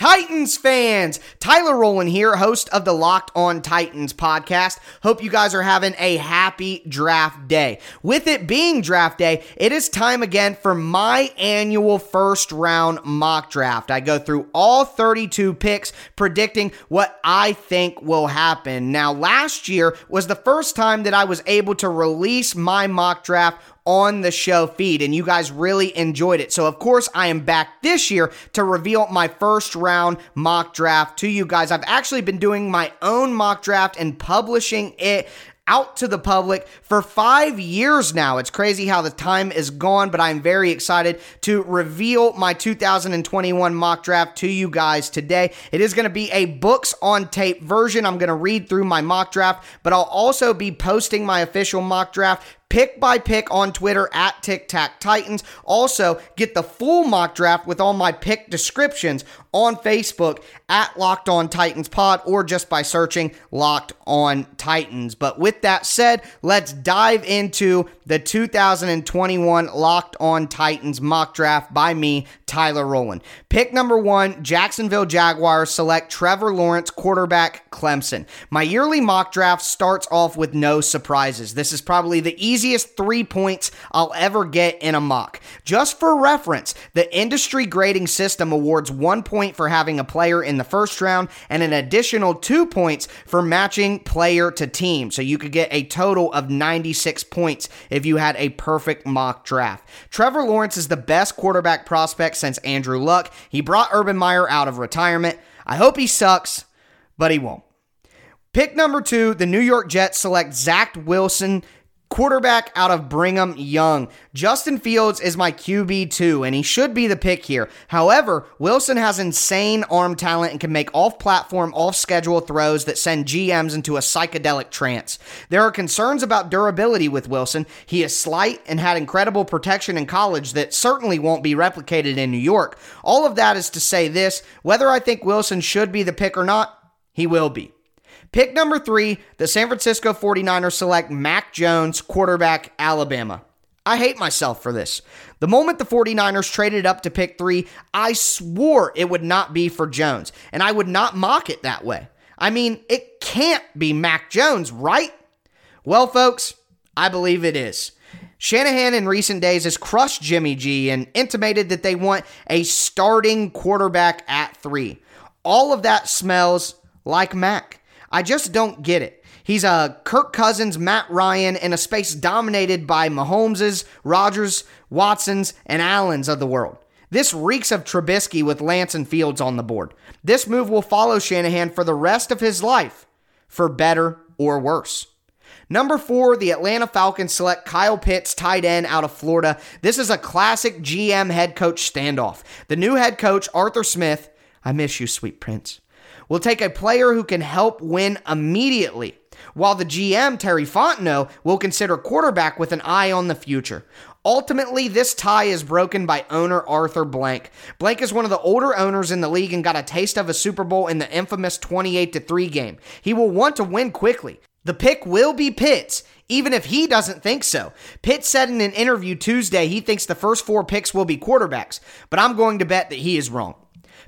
Titans fans, Tyler Rowland here, host of the Locked On Titans podcast. Hope you guys are having a happy draft day. With it being draft day, it is time again for my annual first round mock draft. I go through all 32 picks, predicting what I think will happen. Now, last year was the first time that I was able to release my mock draft on the show feed, and you guys really enjoyed it. So, of course, I am back this year to reveal my first round mock draft to you guys. I've actually been doing my own mock draft and publishing it out to the public for five years now. It's crazy how the time is gone, but I'm very excited to reveal my 2021 mock draft to you guys today. It is going to be a books on tape version. I'm going to read through my mock draft, but I'll also be posting my official mock draft pick by pick on Twitter at Tic Tac Titans. Also, get the full mock draft with all my pick descriptions on Facebook at Locked On Titans Pod or just by searching Locked On Titans. But with that said, let's dive into the 2021 Locked On Titans mock draft by me, Tyler Rowland. Pick number one Jacksonville Jaguars select Trevor Lawrence, quarterback Clemson. My yearly mock draft starts off with no surprises. This is probably the easiest three points I'll ever get in a mock. Just for reference, the industry grading system awards one point for having a player in the first round and an additional two points for matching player to team. So you could get a total of 96 points if you had a perfect mock draft. Trevor Lawrence is the best quarterback prospect since Andrew Luck. He brought Urban Meyer out of retirement. I hope he sucks, but he won't. Pick number two, the New York Jets select Zach Wilson quarterback out of Brigham Young. Justin Fields is my QB2, and he should be the pick here. However, Wilson has insane arm talent and can make off platform, off schedule throws that send GMs into a psychedelic trance. There are concerns about durability with Wilson. He is slight and had incredible protection in college that certainly won't be replicated in New York. All of that is to say this whether I think Wilson should be the pick or not, he will be. Pick number three, the San Francisco 49ers select Mac Jones, quarterback, Alabama. I hate myself for this. The moment the 49ers traded up to pick three, I swore it would not be for Jones, and I would not mock it that way. I mean, it can't be Mac Jones, right? Well, folks, I believe it is. Shanahan in recent days has crushed Jimmy G and intimated that they want a starting quarterback at three. All of that smells like Mac. I just don't get it. He's a Kirk Cousins, Matt Ryan in a space dominated by Mahomes's, Rodgers, Watsons, and Allens of the world. This reeks of Trubisky with Lance and Fields on the board. This move will follow Shanahan for the rest of his life, for better or worse. Number four, the Atlanta Falcons select Kyle Pitts, tight end out of Florida. This is a classic GM head coach standoff. The new head coach, Arthur Smith, I miss you, sweet prince, will take a player who can help win immediately, while the GM, Terry Fontenot, will consider quarterback with an eye on the future. Ultimately, this tie is broken by owner Arthur Blank. Blank is one of the older owners in the league and got a taste of a Super Bowl in the infamous 28 3 game. He will want to win quickly. The pick will be Pitts, even if he doesn't think so. Pitt said in an interview Tuesday he thinks the first four picks will be quarterbacks, but I'm going to bet that he is wrong.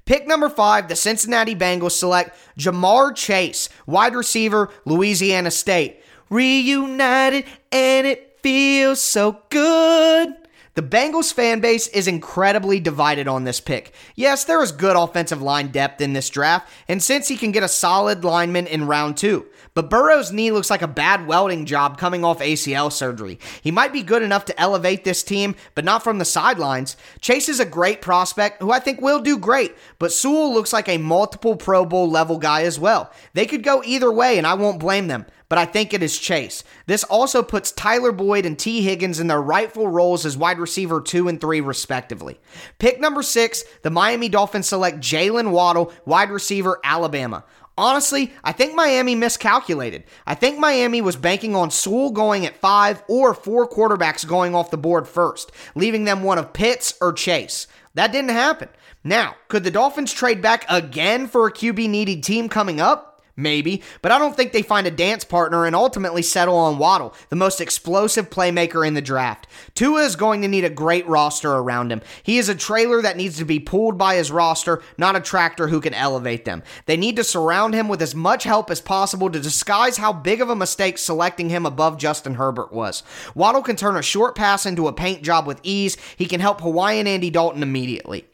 Pick number five, the Cincinnati Bengals select Ja'Marr Chase, wide receiver, Louisiana State. Reunited and it feels so good. The Bengals fan base is incredibly divided on this pick. Yes, there is good offensive line depth in this draft, and since he can get a solid lineman in round two. But Burrow's knee looks like a bad welding job coming off ACL surgery. He might be good enough to elevate this team, but not from the sidelines. Chase is a great prospect who I think will do great, but Sewell looks like a multiple Pro Bowl level guy as well. They could go either way, and I won't blame them but I think it is Chase. This also puts Tyler Boyd and Tee Higgins in their rightful roles as wide receiver two and three, respectively. Pick number six, the Miami Dolphins select Jaylen Waddle, wide receiver, Alabama. Honestly, I think Miami miscalculated. I think Miami was banking on Sewell going at five or four quarterbacks going off the board first, leaving them one of Pitts or Chase. That didn't happen. Now, could the Dolphins trade back again for a QB needy team coming up? Maybe, but I don't think they find a dance partner and ultimately settle on Waddle, the most explosive playmaker in the draft. Tua is going to need a great roster around him. He is a trailer that needs to be pulled by his roster, not a tractor who can elevate them. They need to surround him with as much help as possible to disguise how big of a mistake selecting him above Justin Herbert was. Waddle can turn a short pass into a paint job with ease. He can help Hawaiian Andy Dalton immediately.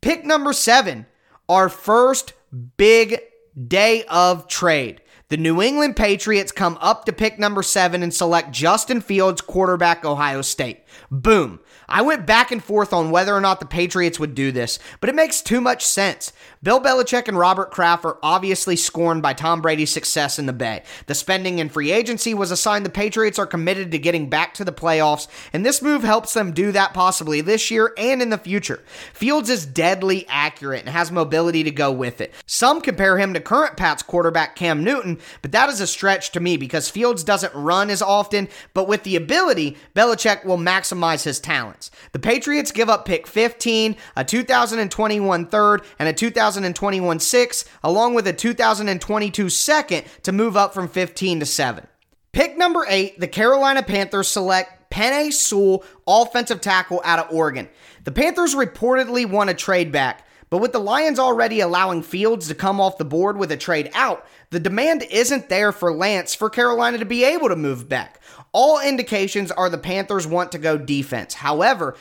Pick number seven, our first big day of trade. The New England Patriots come up to pick number seven and select Justin Fields, quarterback, Ohio State. Boom. I went back and forth on whether or not the Patriots would do this, but it makes too much sense. Bill Belichick and Robert Kraft are obviously scorned by Tom Brady's success in the Bay. The spending in free agency was a sign the Patriots are committed to getting back to the playoffs, and this move helps them do that possibly this year and in the future. Fields is deadly accurate and has mobility to go with it. Some compare him to current Pats quarterback Cam Newton, but that is a stretch to me because Fields doesn't run as often, but with the ability, Belichick will maximize his talents. The Patriots give up pick 15, a 2021 third, and a 2021 sixth, along with a 2022 second to move up from 15 to 7. Pick number 8, the Carolina Panthers select Penei Sewell, offensive tackle out of Oregon. The Panthers reportedly want a trade back, but with the Lions already allowing Fields to come off the board with a trade out, the demand isn't there for Lance for Carolina to be able to move back. All indications are the Panthers want to go defense. However,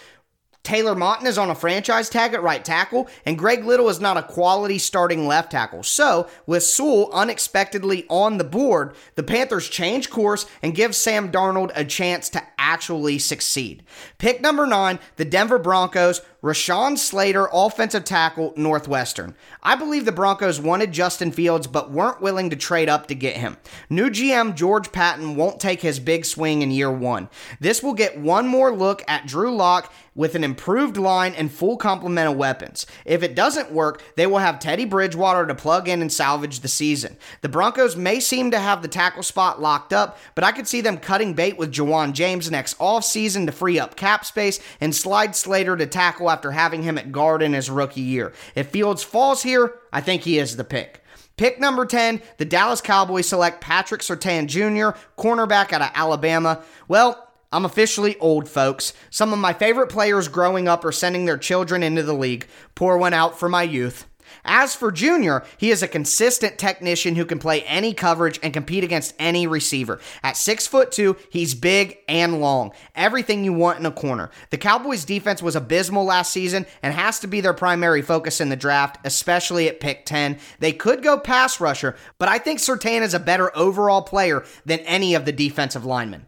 Taylor Moton is on a franchise tag at right tackle, and Greg Little is not a quality starting left tackle. So, with Sewell unexpectedly on the board, the Panthers change course and give Sam Darnold a chance to actually succeed. Pick number nine, the Denver Broncos, Rashawn Slater, offensive tackle, Northwestern. I believe the Broncos wanted Justin Fields but weren't willing to trade up to get him. New GM George Paton won't take his big swing in year one. This will get one more look at Drew Lock with an improved line and full complement of weapons. If it doesn't work, they will have Teddy Bridgewater to plug in and salvage the season. The Broncos may seem to have the tackle spot locked up, but I could see them cutting bait with Ja'Wuan James next offseason to free up cap space and slide Slater to tackle after having him at guard in his rookie year. If Fields falls here, I think he is the pick. Pick number 10, the Dallas Cowboys select Patrick Surtain Jr., cornerback out of Alabama. Well, I'm officially old, folks. Some of my favorite players growing up are sending their children into the league. Pour one out for my youth. As for Junior, he is a consistent technician who can play any coverage and compete against any receiver. At six foot two, he's big and long. Everything you want in a corner. The Cowboys' defense was abysmal last season and has to be their primary focus in the draft, especially at pick 10. They could go pass rusher, but I think Surtain is a better overall player than any of the defensive linemen.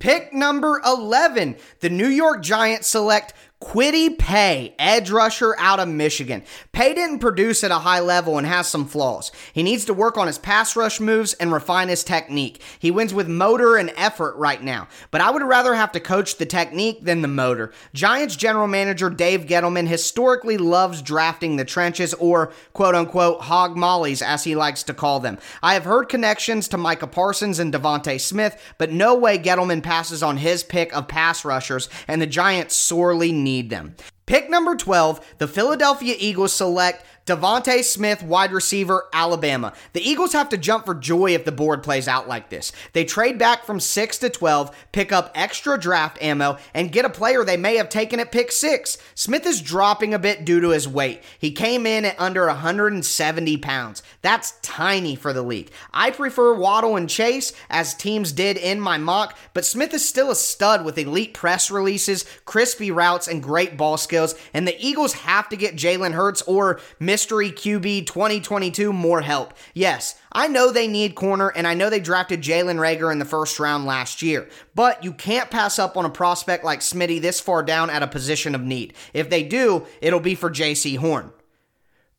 Pick number 11, the New York Giants select Kwity Paye, edge rusher out of Michigan. Pay didn't produce at a high level and has some flaws. He needs to work on his pass rush moves and refine his technique. He wins with motor and effort right now, but I would rather have to coach the technique than the motor. Giants general manager Dave Gettleman historically loves drafting the trenches or quote unquote hog mollies as he likes to call them. I have heard connections to Micah Parsons and DeVonta Smith, but no way Gettleman passes on his pick of pass rushers and the Giants sorely need need them. Pick number 12, the Philadelphia Eagles select DeVonta Smith, wide receiver, Alabama. The Eagles have to jump for joy if the board plays out like this. They trade back from 6 to 12, pick up extra draft ammo, and get a player they may have taken at pick 6. Smith is dropping a bit due to his weight. He came in at under 170 pounds. That's tiny for the league. I prefer Waddle and Chase, as teams did in my mock, but Smith is still a stud with elite press releases, crispy routes, and great ball skills, and the Eagles have to get Jalen Hurts or Mystery QB 2022 more help. Yes, I know they need corner, and I know they drafted Jalen Reagor in the first round last year, but you can't pass up on a prospect like Smitty this far down at a position of need. If they do, it'll be for Jaycee Horn.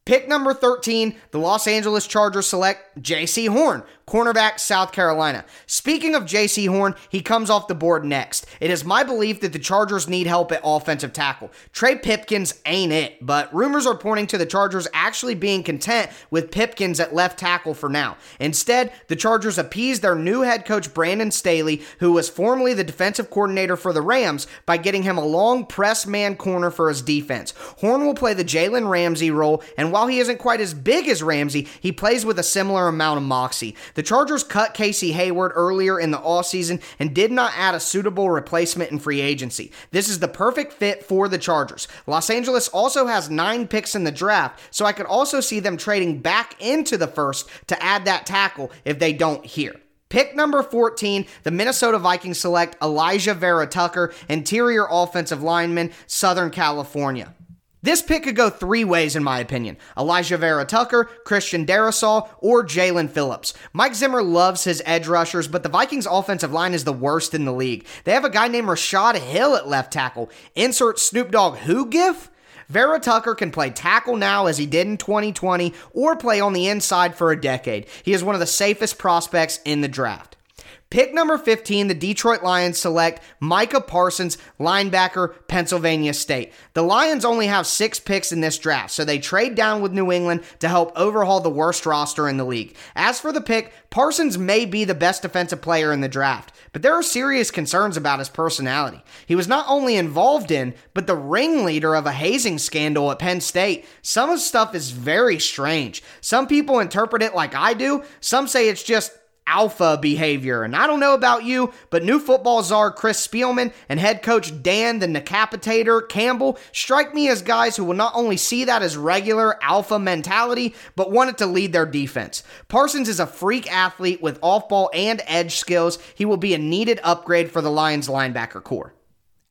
Pick number 13, the Los Angeles Chargers select Jaycee Horn, cornerback, South Carolina. Speaking of Jaycee Horn, he comes off the board next. It is my belief that the Chargers need help at offensive tackle. Trey Pipkins ain't it, but rumors are pointing to the Chargers actually being content with Pipkins at left tackle for now. Instead, the Chargers appease their new head coach Brandon Staley, who was formerly the defensive coordinator for the Rams, by getting him a long press man corner for his defense. Horn will play the Jalen Ramsey role and while he isn't quite as big as Ramsey, he plays with a similar amount of moxie. The Chargers cut Casey Hayward earlier in the offseason and did not add a suitable replacement in free agency. This is the perfect fit for the Chargers. Los Angeles also has nine picks in the draft, so I could also see them trading back into the first to add that tackle if they don't here. Pick number 14, the Minnesota Vikings select Alijah Vera Tucker, interior offensive lineman, Southern California. This pick could go three ways, in my opinion Alijah Vera Tucker, Christian Darrisaw, or Jaelan Phillips. Mike Zimmer loves his edge rushers, but the Vikings' offensive line is the worst in the league. They have a guy named Rashod Hill at left tackle. Insert Snoop Dogg Who gif? Vera Tucker can play tackle now as he did in 2020 or play on the inside for a decade. He is one of the safest prospects in the draft. Pick number 15, the Detroit Lions select Micah Parsons, linebacker, Pennsylvania State. The Lions only have six picks in this draft, so they trade down with New England to help overhaul the worst roster in the league. As for the pick, Parsons may be the best defensive player in the draft, but there are serious concerns about his personality. He was not only involved in, but the ringleader of a hazing scandal at Penn State. Some of the stuff is very strange. Some people interpret it like I do, some say it's just alpha behavior. And I don't know about you, but new football czar Chris Spielman and head coach Dan the Decapitator Campbell strike me as guys who will not only see that as regular alpha mentality, but want it to lead their defense. Parsons is a freak athlete with off ball and edge skills. He will be a needed upgrade for the Lions linebacker core.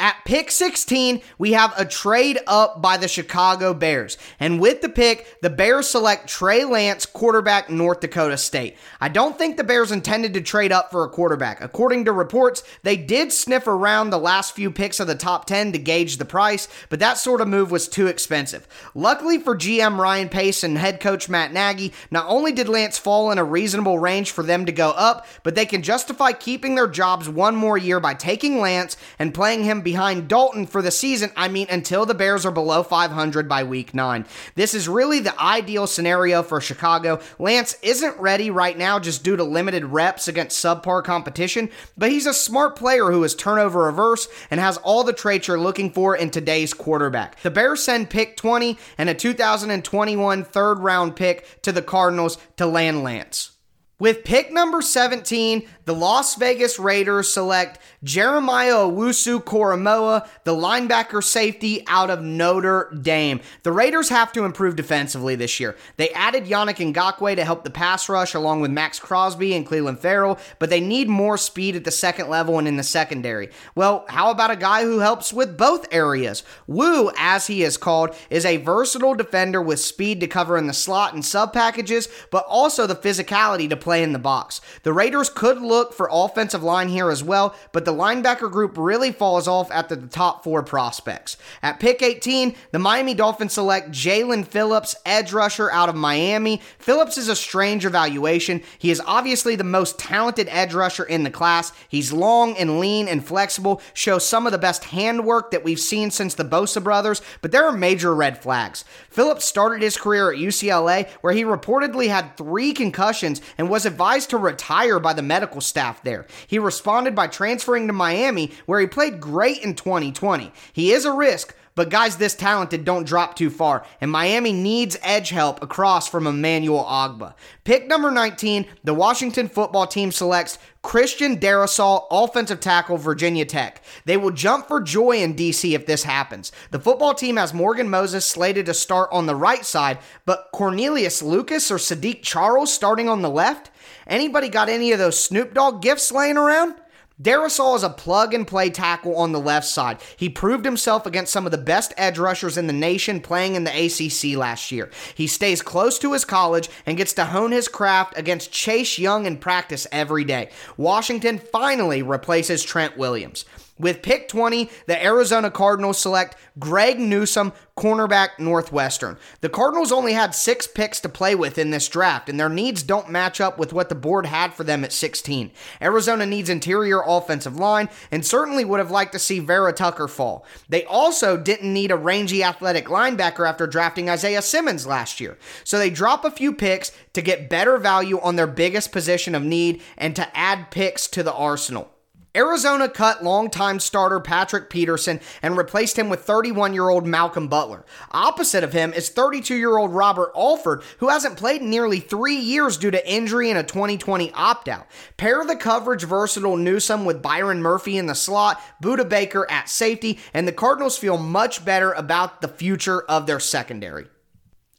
At pick 16, we have a trade up by the Chicago Bears. And with the pick, the Bears select Trey Lance, quarterback, North Dakota State. I don't think the Bears intended to trade up for a quarterback. According to reports, they did sniff around the last few picks of the top 10 to gauge the price, but that sort of move was too expensive. Luckily for GM Ryan Pace and head coach Matt Nagy, not only did Lance fall in a reasonable range for them to go up, but they can justify keeping their jobs one more year by taking Lance and playing him behind Dalton for the season. I mean, until the Bears are below 500 by week nine. This is really the ideal scenario for Chicago. Lance isn't ready right now just due to limited reps against subpar competition, but he's a smart player who is turnover averse and has all the traits you're looking for in today's quarterback. The Bears send pick 20 and a 2021 third round pick to the Cardinals to land Lance. With pick number 17, the Las Vegas Raiders select Jeremiah Owusu Koramoah, the linebacker safety out of Notre Dame. The Raiders have to improve defensively this year. They added Yannick Ngakoue to help the pass rush along with Maxx Crosby and Clelin Ferrell, but they need more speed at the second level and in the secondary. Well, how about a guy who helps with both areas? Wu, as he is called, is a versatile defender with speed to cover in the slot and sub packages, but also the physicality to play in the box. The Raiders could look for offensive line here as well, but the linebacker group really falls off after the top four prospects. At pick 18, the Miami Dolphins select Jaelan Phillips, edge rusher out of Miami. Phillips is a strange evaluation. He is obviously the most talented edge rusher in the class. He's long and lean and flexible, shows some of the best handwork that we've seen since the Bosa brothers, but there are major red flags. Phillips started his career at UCLA, where he reportedly had three concussions and was advised to retire by the medical staff there. He responded by transferring to Miami, where he played great in 2020. He is a risk, but guys this talented don't drop too far, and Miami needs edge help across from Emmanuel Ogbah. Pick number 19, the Washington football team selects Christian Darrisaw, offensive tackle, Virginia Tech. They will jump for joy in DC if this happens. The football team has Morgan Moses slated to start on the right side, but Cornelius Lucas or Saahdiq Charles starting on the left? Anybody got any of those Snoop Dogg gifts laying around? Darrisaw is a plug and play tackle on the left side. He proved himself against some of the best edge rushers in the nation playing in the ACC last year. He stays close to his college and gets to hone his craft against Chase Young in practice every day. Washington finally replaces Trent Williams. With pick 20, the Arizona Cardinals select Greg Newsome, cornerback Northwestern. The Cardinals only had six picks to play with in this draft, and their needs don't match up with what the board had for them at 16. Arizona needs interior offensive line and certainly would have liked to see Vera Tucker fall. They also didn't need a rangy athletic linebacker after drafting Isaiah Simmons last year. So they drop a few picks to get better value on their biggest position of need and to add picks to the arsenal. Arizona cut longtime starter Patrick Peterson and replaced him with 31 year old Malcolm Butler. Opposite of him is 32 year old Robert Alford, who hasn't played in nearly three years due to injury and a 2020 opt out. Pair the coverage versatile Newsome with Byron Murphy in the slot, Budda Baker at safety, and the Cardinals feel much better about the future of their secondary.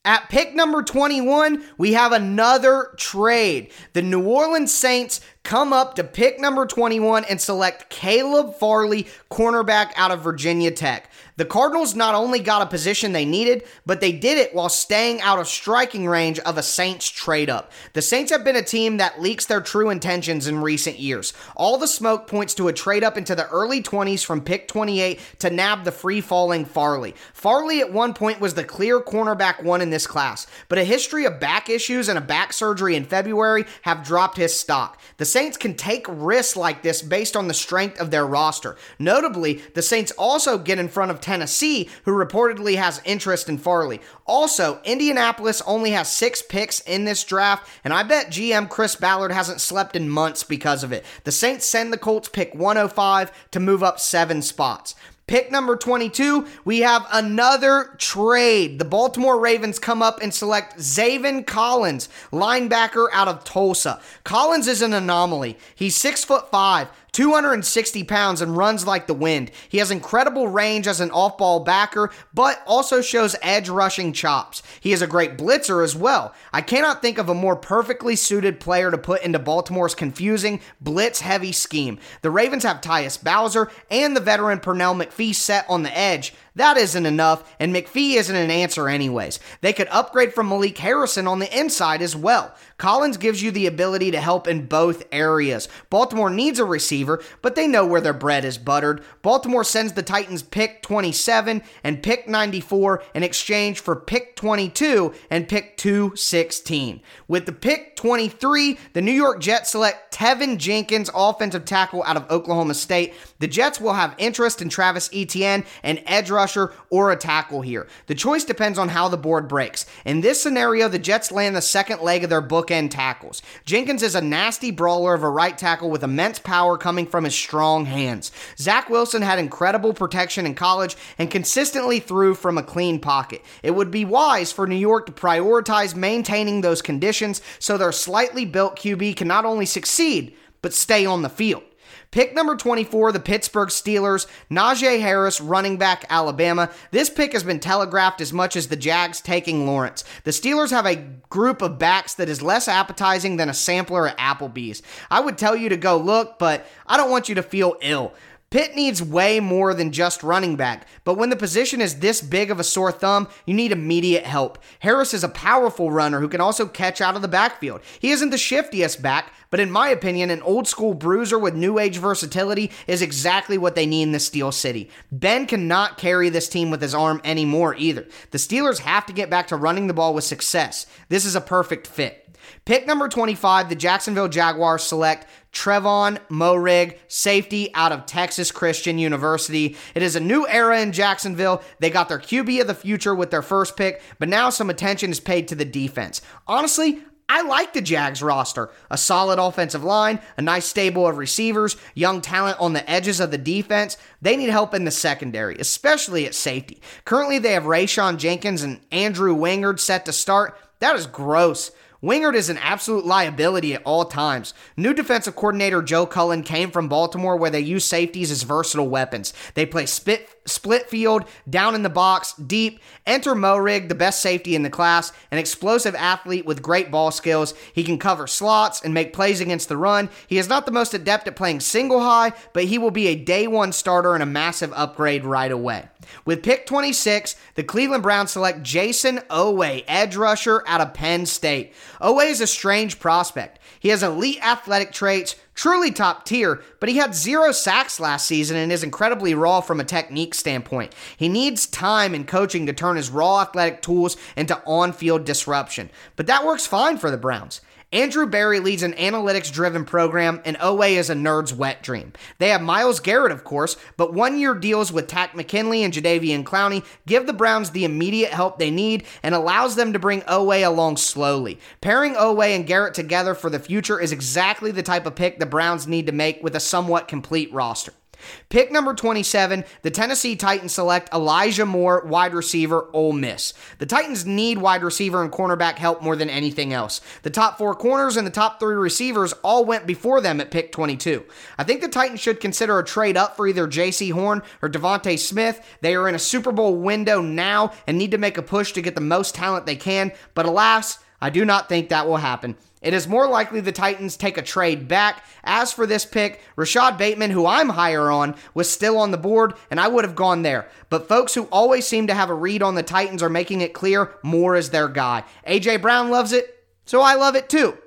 At pick number 21, we have another trade. The New Orleans Saints come up to pick number 21 and select Caleb Farley, cornerback out of Virginia Tech. The Cardinals not only got a position they needed, but they did it while staying out of striking range of a Saints trade up. The Saints have been a team that leaks their true intentions in recent years. All the smoke points to a trade up into the early 20s from pick 28 to nab the free falling Farley. Farley at one point was the clear cornerback one in this class, but a history of back issues and a back surgery in February have dropped his stock. The Saints can take risks like this based on the strength of their roster. Notably, the Saints also get in front of Tennessee, who reportedly has interest in Farley. Also, Indianapolis only has six picks in this draft, and I bet GM Chris Ballard hasn't slept in months because of it. The Saints send the Colts pick 105 to move up seven spots. Pick number 22, we have another trade. The Baltimore Ravens come up and select Zaven Collins, linebacker out of Tulsa. Collins is an anomaly. He's six foot five, 260 pounds and runs like the wind. He has incredible range as an off ball backer, but also shows edge rushing chops. He is a great blitzer as well. I cannot think of a more perfectly suited player to put into Baltimore's confusing, blitz heavy scheme. The Ravens have Tyus Bowser and the veteran Pernell McPhee set on the edge. That isn't enough, and McPhee isn't an answer, anyways. They could upgrade from Malik Harrison on the inside as well. Collins gives you the ability to help in both areas. Baltimore needs a receiver, but they know where their bread is buttered. Baltimore sends the Titans pick 27 and pick 94 in exchange for pick 22 and pick 216. With the pick 23, the New York Jets select Teven Jenkins, offensive tackle out of Oklahoma State. The Jets will have interest in Travis Etienne and edge rusher or a tackle here. The choice depends on how the board breaks. In this scenario, the Jets land the second leg of their bookend tackles. Jenkins is a nasty brawler of a right tackle with immense power coming from his strong hands. Zach Wilson had incredible protection in college and consistently threw from a clean pocket. It would be wise for New York to prioritize maintaining those conditions so their slightly built QB can not only succeed, but stay on the field. Pick number 24, the Pittsburgh Steelers, Najee Harris, running back, Alabama. This pick has been telegraphed as much as the Jags taking Lawrence. The Steelers have a group of backs that is less appetizing than a sampler at Applebee's. I would tell you to go look, but I don't want you to feel ill. Pitt needs way more than just running back, but when the position is this big of a sore thumb, you need immediate help. Harris is a powerful runner who can also catch out of the backfield. He isn't the shiftiest back, but in my opinion, an old school bruiser with new age versatility is exactly what they need in the Steel City. Ben cannot carry this team with his arm anymore either. The Steelers have to get back to running the ball with success. This is a perfect fit. Pick number 25, the Jacksonville Jaguars select Trevon Moehrig, safety out of Texas Christian University. It is a new era in Jacksonville. They got their QB of the future with their first pick, but now some attention is paid to the defense. Honestly, I like the Jags roster. A solid offensive line, a nice stable of receivers, young talent on the edges of the defense. They need help in the secondary, especially at safety. Currently, they have Rayshawn Jenkins and Andrew Wingard set to start. That is gross. Wingard is an absolute liability at all times. New defensive coordinator Joe Cullen came from Baltimore where they use safeties as versatile weapons. They play spit, split field, down in the box, deep. Enter Moehrig, the best safety in the class, an explosive athlete with great ball skills. He can cover slots and make plays against the run. He is not the most adept at playing single high, but he will be a day one starter and a massive upgrade right away. With pick 26, the Cleveland Browns select Jayson Oweh, edge rusher out of Penn State. Oweh is a strange prospect. He has elite athletic traits, truly top tier, but he had zero sacks last season and is incredibly raw from a technique standpoint. He needs time and coaching to turn his raw athletic tools into on field disruption, but that works fine for the Browns. Andrew Berry leads an analytics driven program, and Oweh is a nerd's wet dream. They have Myles Garrett, of course, but one year deals with Takk McKinley and Jadeveon Clowney give the Browns the immediate help they need and allows them to bring Oweh along slowly. Pairing Oweh and Garrett together for the future is exactly the type of pick the Browns need to make with a somewhat complete roster. Pick number 27, the Tennessee Titans select Elijah Moore, wide receiver, Ole Miss. The Titans need wide receiver and cornerback help more than anything else. The top four corners and the top three receivers all went before them at pick 22. I think the Titans should consider a trade up for either Jaycee Horn or DeVonta Smith. They are in a Super Bowl window now and need to make a push to get the most talent they can, but alas, I do not think that will happen. It is more likely the Titans take a trade back. As for this pick, Rashod Bateman, who I'm higher on, was still on the board, and I would have gone there. But folks who always seem to have a read on the Titans are making it clear Moore is their guy. A.J. Brown loves it, so I love it too.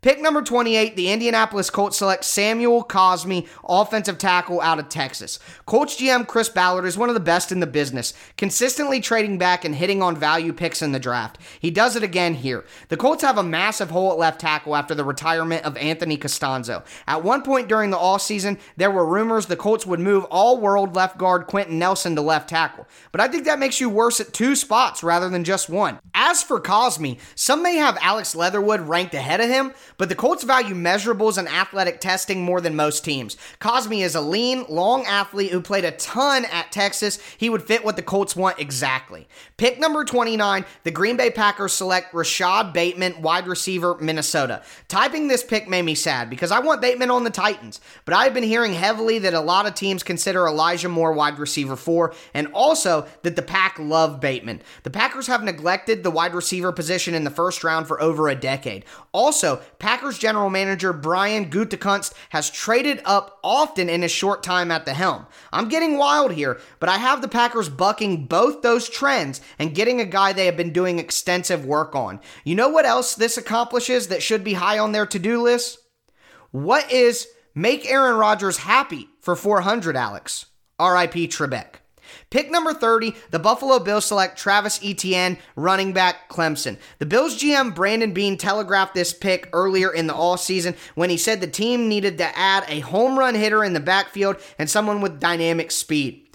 Pick number 28, the Indianapolis Colts select Samuel Cosmi, offensive tackle out of Texas. Colts GM Chris Ballard is one of the best in the business, consistently trading back and hitting on value picks in the draft. He does it again here. The Colts have a massive hole at left tackle after the retirement of Anthony Castonzo. At one point during the offseason, there were rumors the Colts would move all world left guard Quenton Nelson to left tackle. But I think that makes you worse at two spots rather than just one. As for Cosmi, some may have Alex Leatherwood ranked ahead of him, but the Colts value measurables and athletic testing more than most teams. Cosmi is a lean, long athlete who played a ton at Texas. He would fit what the Colts want exactly. Pick number 29, the Green Bay Packers select Rashod Bateman, wide receiver, Minnesota. Typing this pick made me sad because I want Bateman on the Titans, but I've been hearing heavily that a lot of teams consider Elijah Moore wide receiver 4 and also that the Pack love Bateman. The Packers have neglected the wide receiver position in the first round for over a decade. Also, Packers general manager Brian Gutekunst has traded up often in his short time at the helm. I'm getting wild here, but I have the Packers bucking both those trends and getting a guy they have been doing extensive work on. You know what else this accomplishes that should be high on their to-do list? What is make Aaron Rodgers happy for 400, Alex? RIP Trebek. Pick number 30, the Buffalo Bills select Travis Etienne, running back Clemson. The Bills GM Brandon Beane telegraphed this pick earlier in the all season when he said the team needed to add a home run hitter in the backfield and someone with dynamic speed.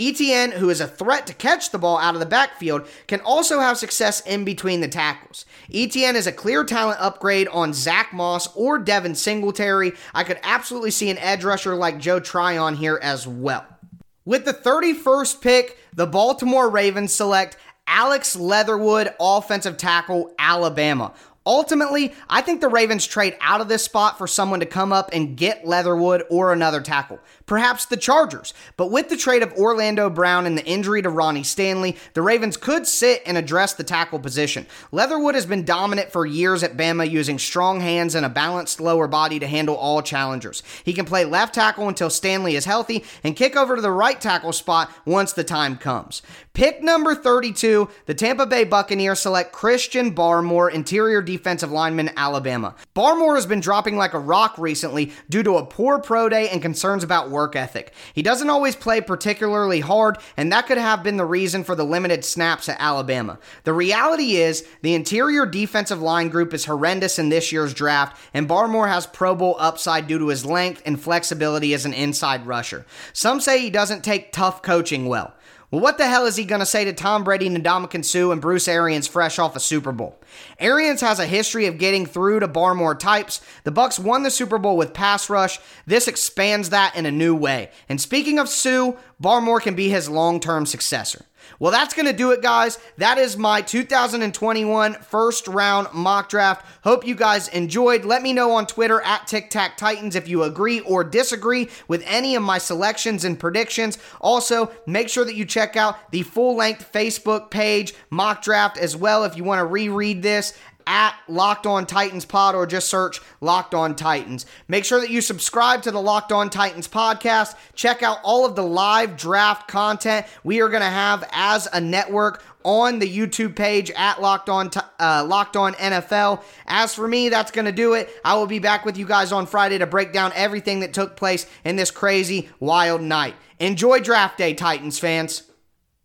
Etienne, who is a threat to catch the ball out of the backfield, can also have success in between the tackles. Etienne is a clear talent upgrade on Zach Moss or Devin Singletary. I could absolutely see an edge rusher like Joe Tryon here as well. With the 31st pick, the Baltimore Ravens select Alex Leatherwood, offensive tackle, Alabama. Ultimately, I think the Ravens trade out of this spot for someone to come up and get Leatherwood or another tackle. Perhaps the Chargers. But with the trade of Orlando Brown and the injury to Ronnie Stanley, the Ravens could sit and address the tackle position. Leatherwood has been dominant for years at Bama using strong hands and a balanced lower body to handle all challengers. He can play left tackle until Stanley is healthy and kick over to the right tackle spot once the time comes. Pick number 32, the Tampa Bay Buccaneers select Christian Barmore, interior defensive lineman, Alabama. Barmore has been dropping like a rock recently due to a poor pro day and concerns about work ethic. He doesn't always play particularly hard, and that could have been the reason for the limited snaps at Alabama. The reality is, the interior defensive line group is horrendous in this year's draft, and Barmore has Pro Bowl upside due to his length and flexibility as an inside rusher. Some say he doesn't take tough coaching well. Well, what the hell is he going to say to Tom Brady, Ndamukong Suh, and Bruce Arians fresh off a Super Bowl? Arians has a history of getting through to Barmore types. The Bucs won the Super Bowl with pass rush. This expands that in a new way. And speaking of Suh, Barmore can be his long-term successor. Well, that's going to do it, guys. That is my 2021 first round mock draft. Hope you guys enjoyed. Let me know on Twitter at Tic Tac Titans if you agree or disagree with any of my selections and predictions. Also, make sure that you check out the full length Facebook page mock draft as well if you want to reread this at Locked On Titans Pod or just search Locked On Titans. Make sure that you subscribe to the Locked On Titans podcast. Check out all of the live draft content we are going to have as a network on the YouTube page at Locked On uh, Locked On NFL. As for me, that's going to do it. I will be back with you guys on Friday to break down everything that took place in this crazy wild night. Enjoy draft day, Titans fans.